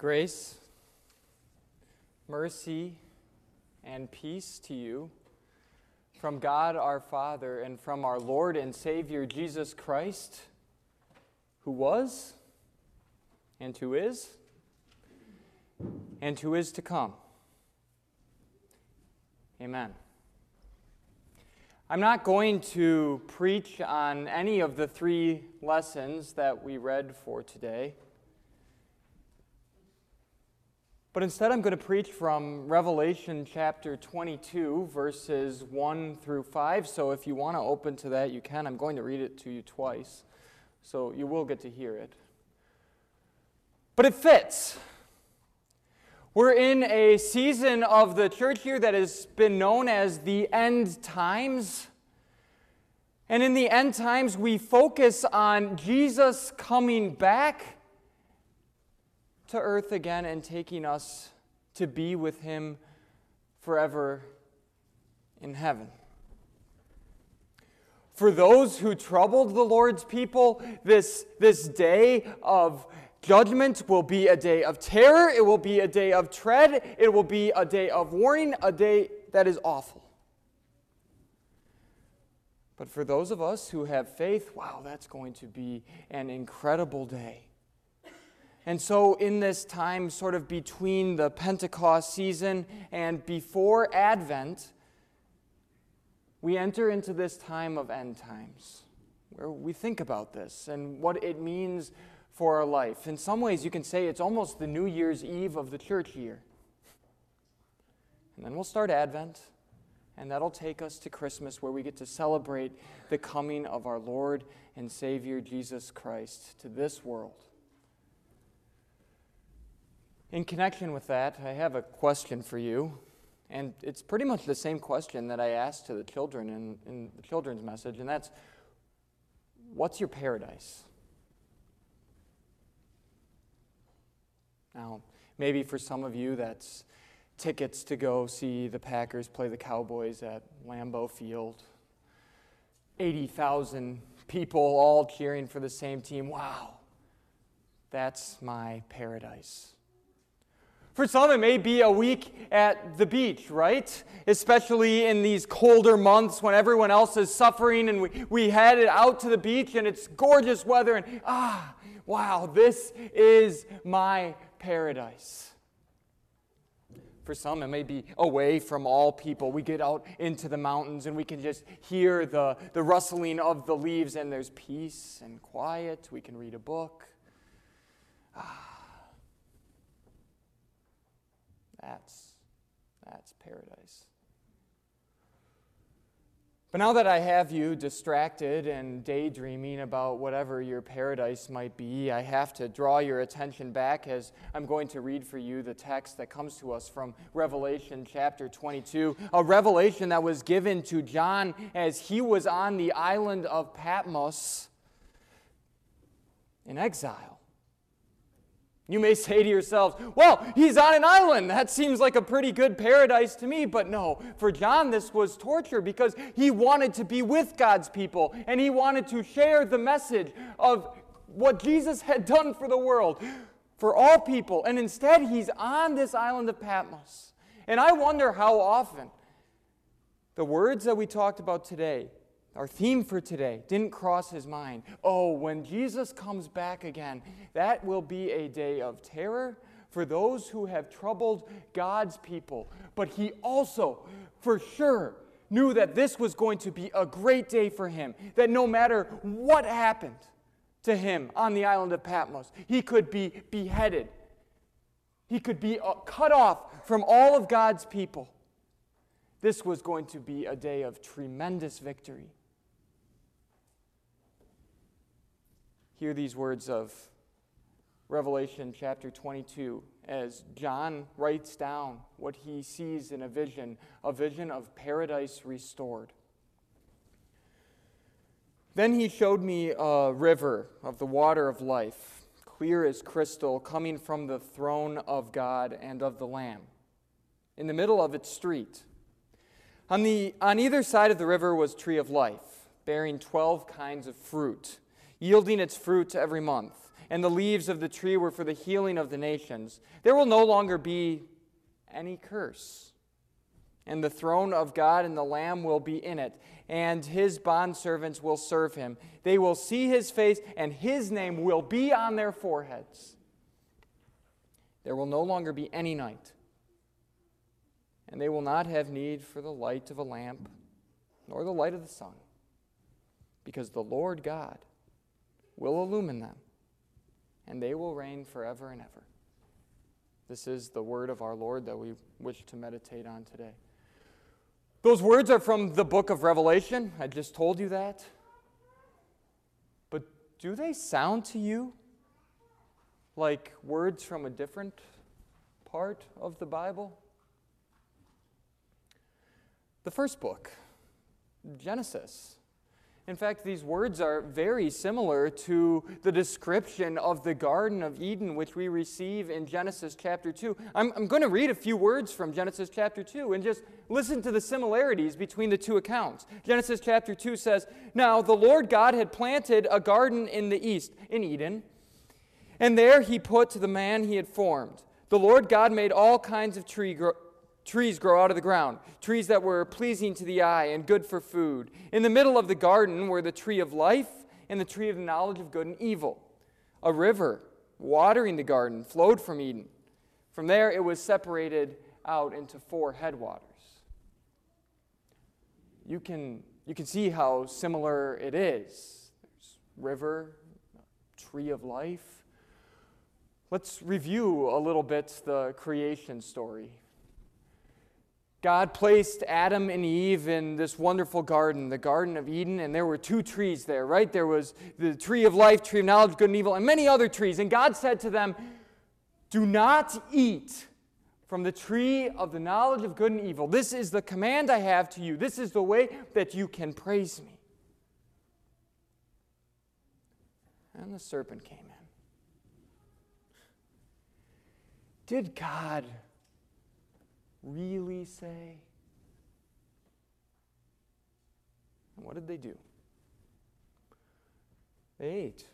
Grace, mercy, and peace to you from God our Father and from our Lord and Savior Jesus Christ, who was, and who is, and who is to come. Amen. I'm not going to preach on any of the three lessons that we read for today. But instead, I'm going to preach from Revelation chapter 22, verses 1 through 5. So if you want to open to that, you can. I'm going to read it to you twice, so you will get to hear it. But it fits. We're in a season of the church here that has been known as the end times. And in the end times, we focus on Jesus coming back to earth again and taking us to be with Him forever in heaven. For those who troubled the Lord's people, this, this day of judgment will be a day of terror, it will be a day of tread, it will be a day of warning, a day that is awful. But for those of us who have faith, wow, that's going to be an incredible day. And so, in this time, sort of between the Pentecost season and before Advent, we enter into this time of end times where we think about this and what it means for our life. In some ways, you can say it's almost the New Year's Eve of the church year. And then we'll start Advent, and that'll take us to Christmas where we get to celebrate the coming of our Lord and Savior Jesus Christ to this world. In connection with that, I have a question for you. And it's pretty much the same question that I asked to the children in, in the children's message, and that's what's your paradise? Now, maybe for some of you, that's tickets to go see the Packers play the Cowboys at Lambeau Field. 80,000 people all cheering for the same team. Wow, that's my paradise. For some, it may be a week at the beach, right? Especially in these colder months when everyone else is suffering and we, we headed out to the beach and it's gorgeous weather and ah, wow, this is my paradise. For some, it may be away from all people. We get out into the mountains and we can just hear the, the rustling of the leaves, and there's peace and quiet. We can read a book. Ah. That's, that's paradise. But now that I have you distracted and daydreaming about whatever your paradise might be, I have to draw your attention back as I'm going to read for you the text that comes to us from Revelation chapter 22, a revelation that was given to John as he was on the island of Patmos in exile. You may say to yourselves, well, he's on an island. That seems like a pretty good paradise to me. But no, for John, this was torture because he wanted to be with God's people and he wanted to share the message of what Jesus had done for the world, for all people. And instead, he's on this island of Patmos. And I wonder how often the words that we talked about today our theme for today didn't cross his mind. Oh, when Jesus comes back again, that will be a day of terror for those who have troubled God's people. But he also, for sure, knew that this was going to be a great day for him, that no matter what happened to him on the island of Patmos, he could be beheaded, he could be uh, cut off from all of God's people. This was going to be a day of tremendous victory. Hear these words of Revelation chapter 22 as John writes down what he sees in a vision, a vision of paradise restored. Then he showed me a river of the water of life, clear as crystal, coming from the throne of God and of the Lamb. In the middle of its street, on, the, on either side of the river was tree of life, bearing 12 kinds of fruit yielding its fruit to every month. and the leaves of the tree were for the healing of the nations. There will no longer be any curse. And the throne of God and the Lamb will be in it, and his bondservants will serve him. They will see his face, and his name will be on their foreheads. There will no longer be any night, and they will not have need for the light of a lamp, nor the light of the sun, because the Lord God will illumine them, and they will reign forever and ever. This is the word of our Lord that we wish to meditate on today. Those words are from the book of Revelation. I just told you that. But do they sound to you like words from a different part of the Bible? The first book, Genesis. In fact, these words are very similar to the description of the Garden of Eden, which we receive in Genesis chapter 2. I'm, I'm going to read a few words from Genesis chapter 2 and just listen to the similarities between the two accounts. Genesis chapter 2 says, Now the Lord God had planted a garden in the east, in Eden, and there he put the man he had formed. The Lord God made all kinds of tree trees grow out of the ground, trees that were pleasing to the eye and good for food. In the middle of the garden were the tree of life and the tree of the knowledge of good and evil. A river watering the garden flowed from Eden. From there, it was separated out into four headwaters. You can, you can see how similar it is. There's river, tree of life. Let's review a little bit the creation story God placed Adam and Eve in this wonderful garden, the Garden of Eden, and there were two trees there, right? There was the tree of life, tree of knowledge, good and evil, and many other trees. And God said to them, Do not eat from the tree of the knowledge of good and evil. This is the command I have to you. This is the way that you can praise me. And the serpent came in. Did God really say? And what did they do? They ate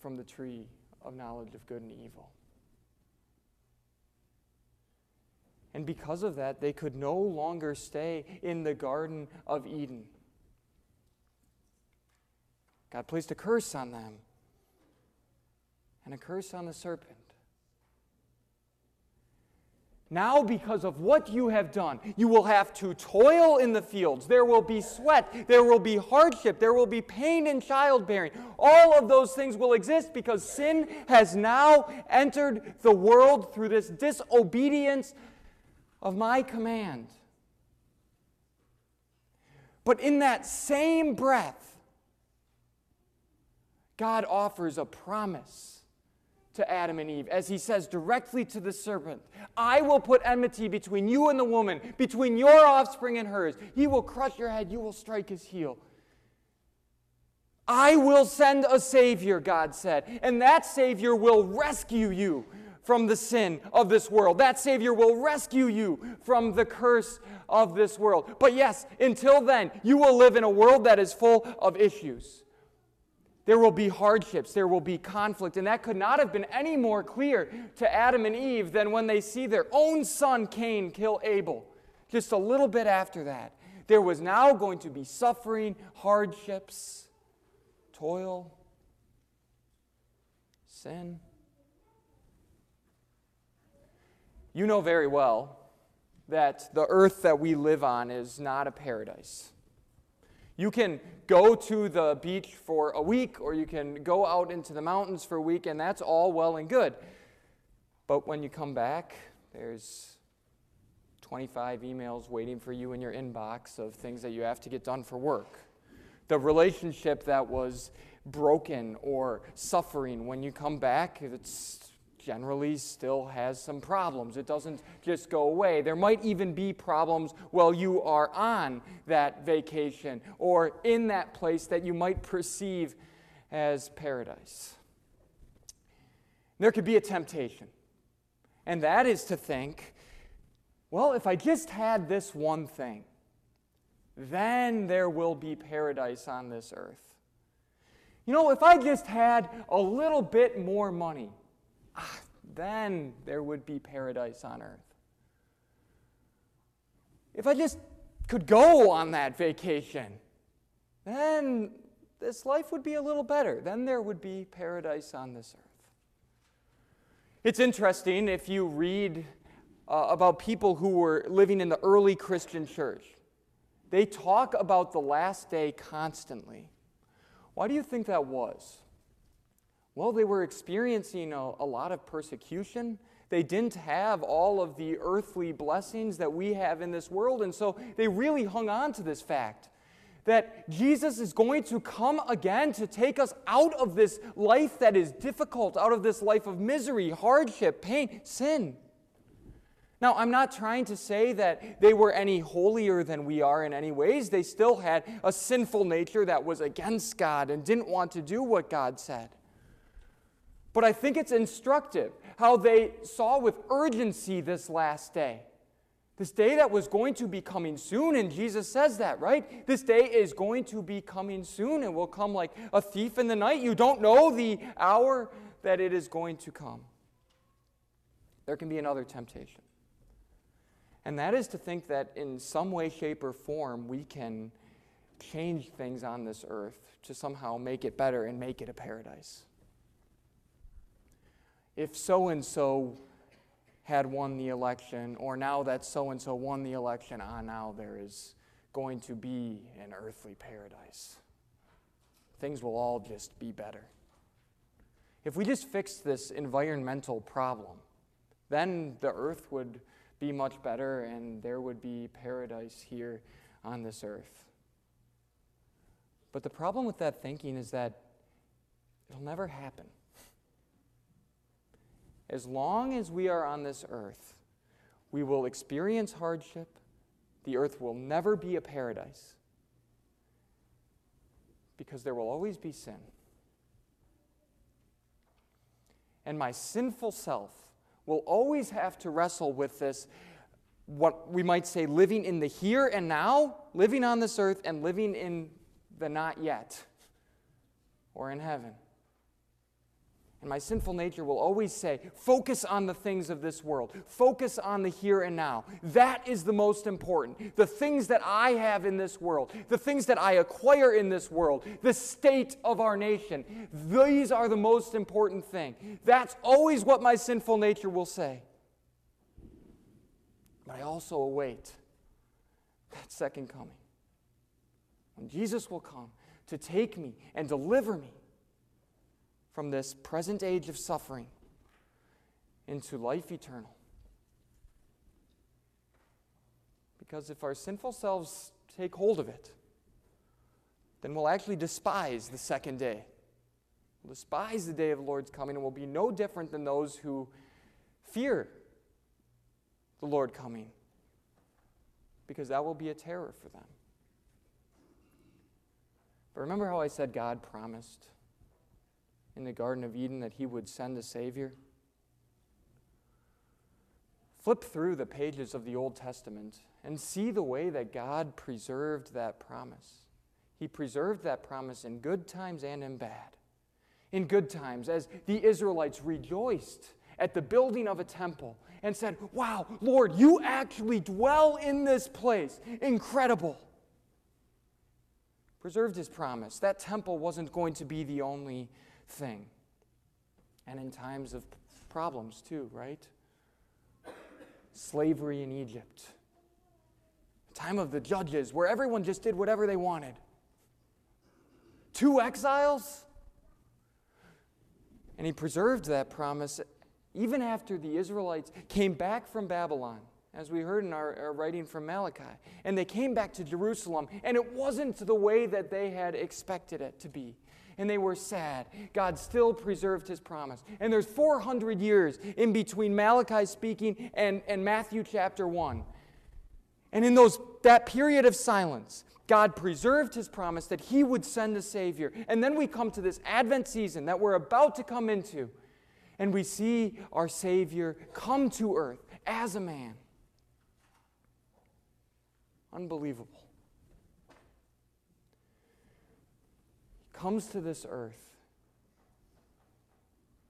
from the tree of knowledge of good and evil. And because of that, they could no longer stay in the Garden of Eden. God placed a curse on them and a curse on the serpent. Now, because of what you have done, you will have to toil in the fields. There will be sweat. There will be hardship. There will be pain in childbearing. All of those things will exist because sin has now entered the world through this disobedience of my command. But in that same breath, God offers a promise to Adam and Eve, as he says directly to the serpent, I will put enmity between you and the woman, between your offspring and hers. He will crush your head, you will strike his heel. I will send a Savior, God said, and that Savior will rescue you from the sin of this world. That Savior will rescue you from the curse of this world. But yes, until then, you will live in a world that is full of issues. There will be hardships, there will be conflict, and that could not have been any more clear to Adam and Eve than when they see their own son Cain kill Abel. Just a little bit after that, there was now going to be suffering, hardships, toil, sin. You know very well that the earth that we live on is not a paradise. You can go to the beach for a week or you can go out into the mountains for a week, and that's all well and good. But when you come back, there's 25 emails waiting for you in your inbox of things that you have to get done for work. The relationship that was broken or suffering, when you come back, it's generally still has some problems. It doesn't just go away. There might even be problems while you are on that vacation or in that place that you might perceive as paradise. There could be a temptation, and that is to think, well, if I just had this one thing, then there will be paradise on this earth. You know, if I just had a little bit more money, then there would be paradise on earth. If I just could go on that vacation, then this life would be a little better. Then there would be paradise on this earth. It's interesting if you read uh, about people who were living in the early Christian church. They talk about the last day constantly. Why do you think that was? Well, they were experiencing a, a lot of persecution. They didn't have all of the earthly blessings that we have in this world, and so they really hung on to this fact that Jesus is going to come again to take us out of this life that is difficult, out of this life of misery, hardship, pain, sin. Now, I'm not trying to say that they were any holier than we are in any ways. They still had a sinful nature that was against God and didn't want to do what God said. But I think it's instructive how they saw with urgency this last day. This day that was going to be coming soon, and Jesus says that, right? This day is going to be coming soon and will come like a thief in the night. You don't know the hour that it is going to come. There can be another temptation. And that is to think that in some way, shape, or form, we can change things on this earth to somehow make it better and make it a paradise. If so and so had won the election, or now that so and so won the election, ah, now there is going to be an earthly paradise. Things will all just be better. If we just fix this environmental problem, then the earth would be much better and there would be paradise here on this earth. But the problem with that thinking is that it'll never happen. As long as we are on this earth, we will experience hardship. The earth will never be a paradise because there will always be sin. And my sinful self will always have to wrestle with this, what we might say, living in the here and now, living on this earth, and living in the not yet or in heaven. And my sinful nature will always say, focus on the things of this world. Focus on the here and now. That is the most important. The things that I have in this world, the things that I acquire in this world, the state of our nation, these are the most important thing. That's always what my sinful nature will say. But I also await that second coming. When Jesus will come to take me and deliver me from this present age of suffering into life eternal. Because if our sinful selves take hold of it, then we'll actually despise the second day. We'll despise the day of the Lord's coming and we'll be no different than those who fear the Lord coming, because that will be a terror for them. But remember how I said God promised in the Garden of Eden that he would send a Savior? Flip through the pages of the Old Testament and see the way that God preserved that promise. He preserved that promise in good times and in bad. In good times, as the Israelites rejoiced at the building of a temple and said, Wow, Lord, you actually dwell in this place. Incredible. Preserved his promise. That temple wasn't going to be the only thing. And in times of problems, too, right? Slavery in Egypt, time of the judges, where everyone just did whatever they wanted. Two exiles. And he preserved that promise even after the Israelites came back from Babylon, as we heard in our, our, writing from Malachi. And they came back to Jerusalem, and it wasn't the way that they had expected it to be and they were sad. God still preserved his promise. And there's 400 years in between Malachi speaking and, and Matthew chapter 1. And in those, that period of silence, God preserved his promise that he would send a Savior. And then we come to this Advent season that we're about to come into, and we see our Savior come to earth as a man. Unbelievable. Comes to this earth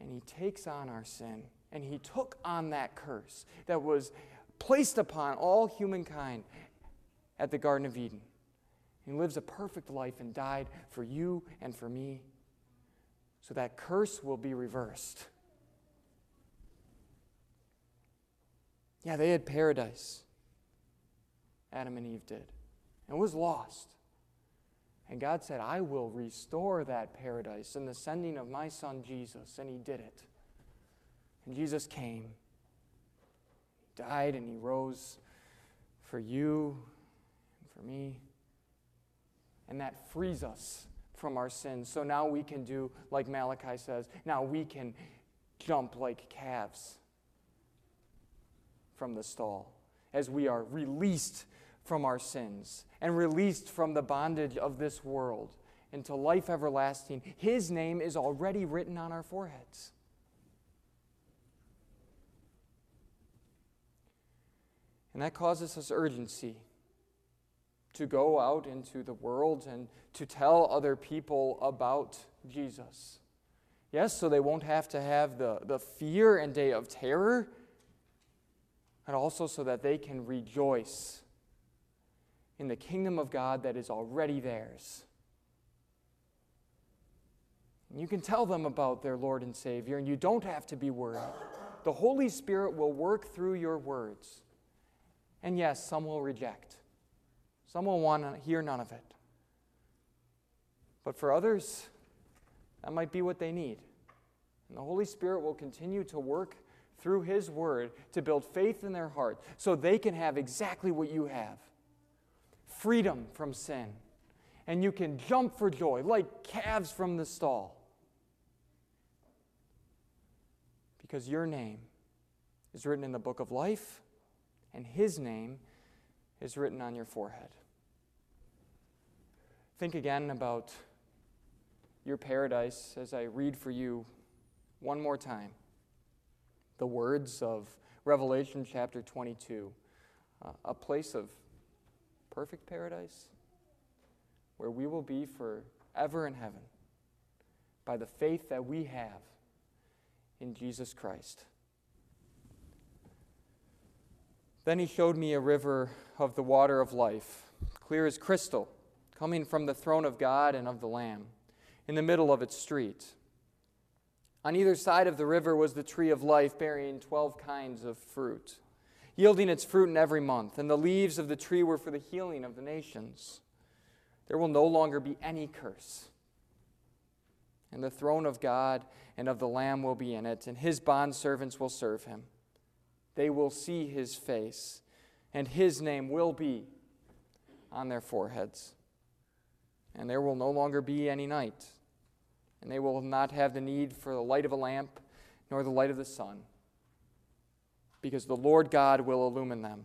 and he takes on our sin and he took on that curse that was placed upon all humankind at the Garden of Eden. He lives a perfect life and died for you and for me so that curse will be reversed. Yeah, they had paradise. Adam and Eve did. And was lost. And God said, I will restore that paradise in the sending of my son Jesus. And he did it. And Jesus came. He died and he rose for you and for me. And that frees us from our sins. So now we can do, like Malachi says, now we can jump like calves from the stall as we are released from our sins and released from the bondage of this world into life everlasting. His name is already written on our foreheads. And that causes us urgency to go out into the world and to tell other people about Jesus. Yes, so they won't have to have the, the fear and day of terror, and also so that they can rejoice in the kingdom of God that is already theirs. And you can tell them about their Lord and Savior, and you don't have to be worried. The Holy Spirit will work through your words. And yes, some will reject. Some will want to hear none of it. But for others, that might be what they need. And the Holy Spirit will continue to work through His Word to build faith in their heart so they can have exactly what you have freedom from sin. And you can jump for joy like calves from the stall. Because your name is written in the book of life, and His name is written on your forehead. Think again about your paradise as I read for you one more time the words of Revelation chapter 22, uh, a place of perfect paradise where we will be forever in heaven by the faith that we have in Jesus Christ. Then he showed me a river of the water of life, clear as crystal coming from the throne of God and of the Lamb, in the middle of its street. On either side of the river was the tree of life, bearing twelve kinds of fruit, yielding its fruit in every month, and the leaves of the tree were for the healing of the nations. There will no longer be any curse. And the throne of God and of the Lamb will be in it, and his bondservants will serve him. They will see his face, and his name will be on their foreheads and there will no longer be any night. And they will not have the need for the light of a lamp nor the light of the sun, because the Lord God will illumine them,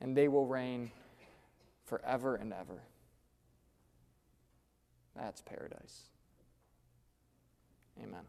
and they will reign forever and ever. That's paradise. Amen.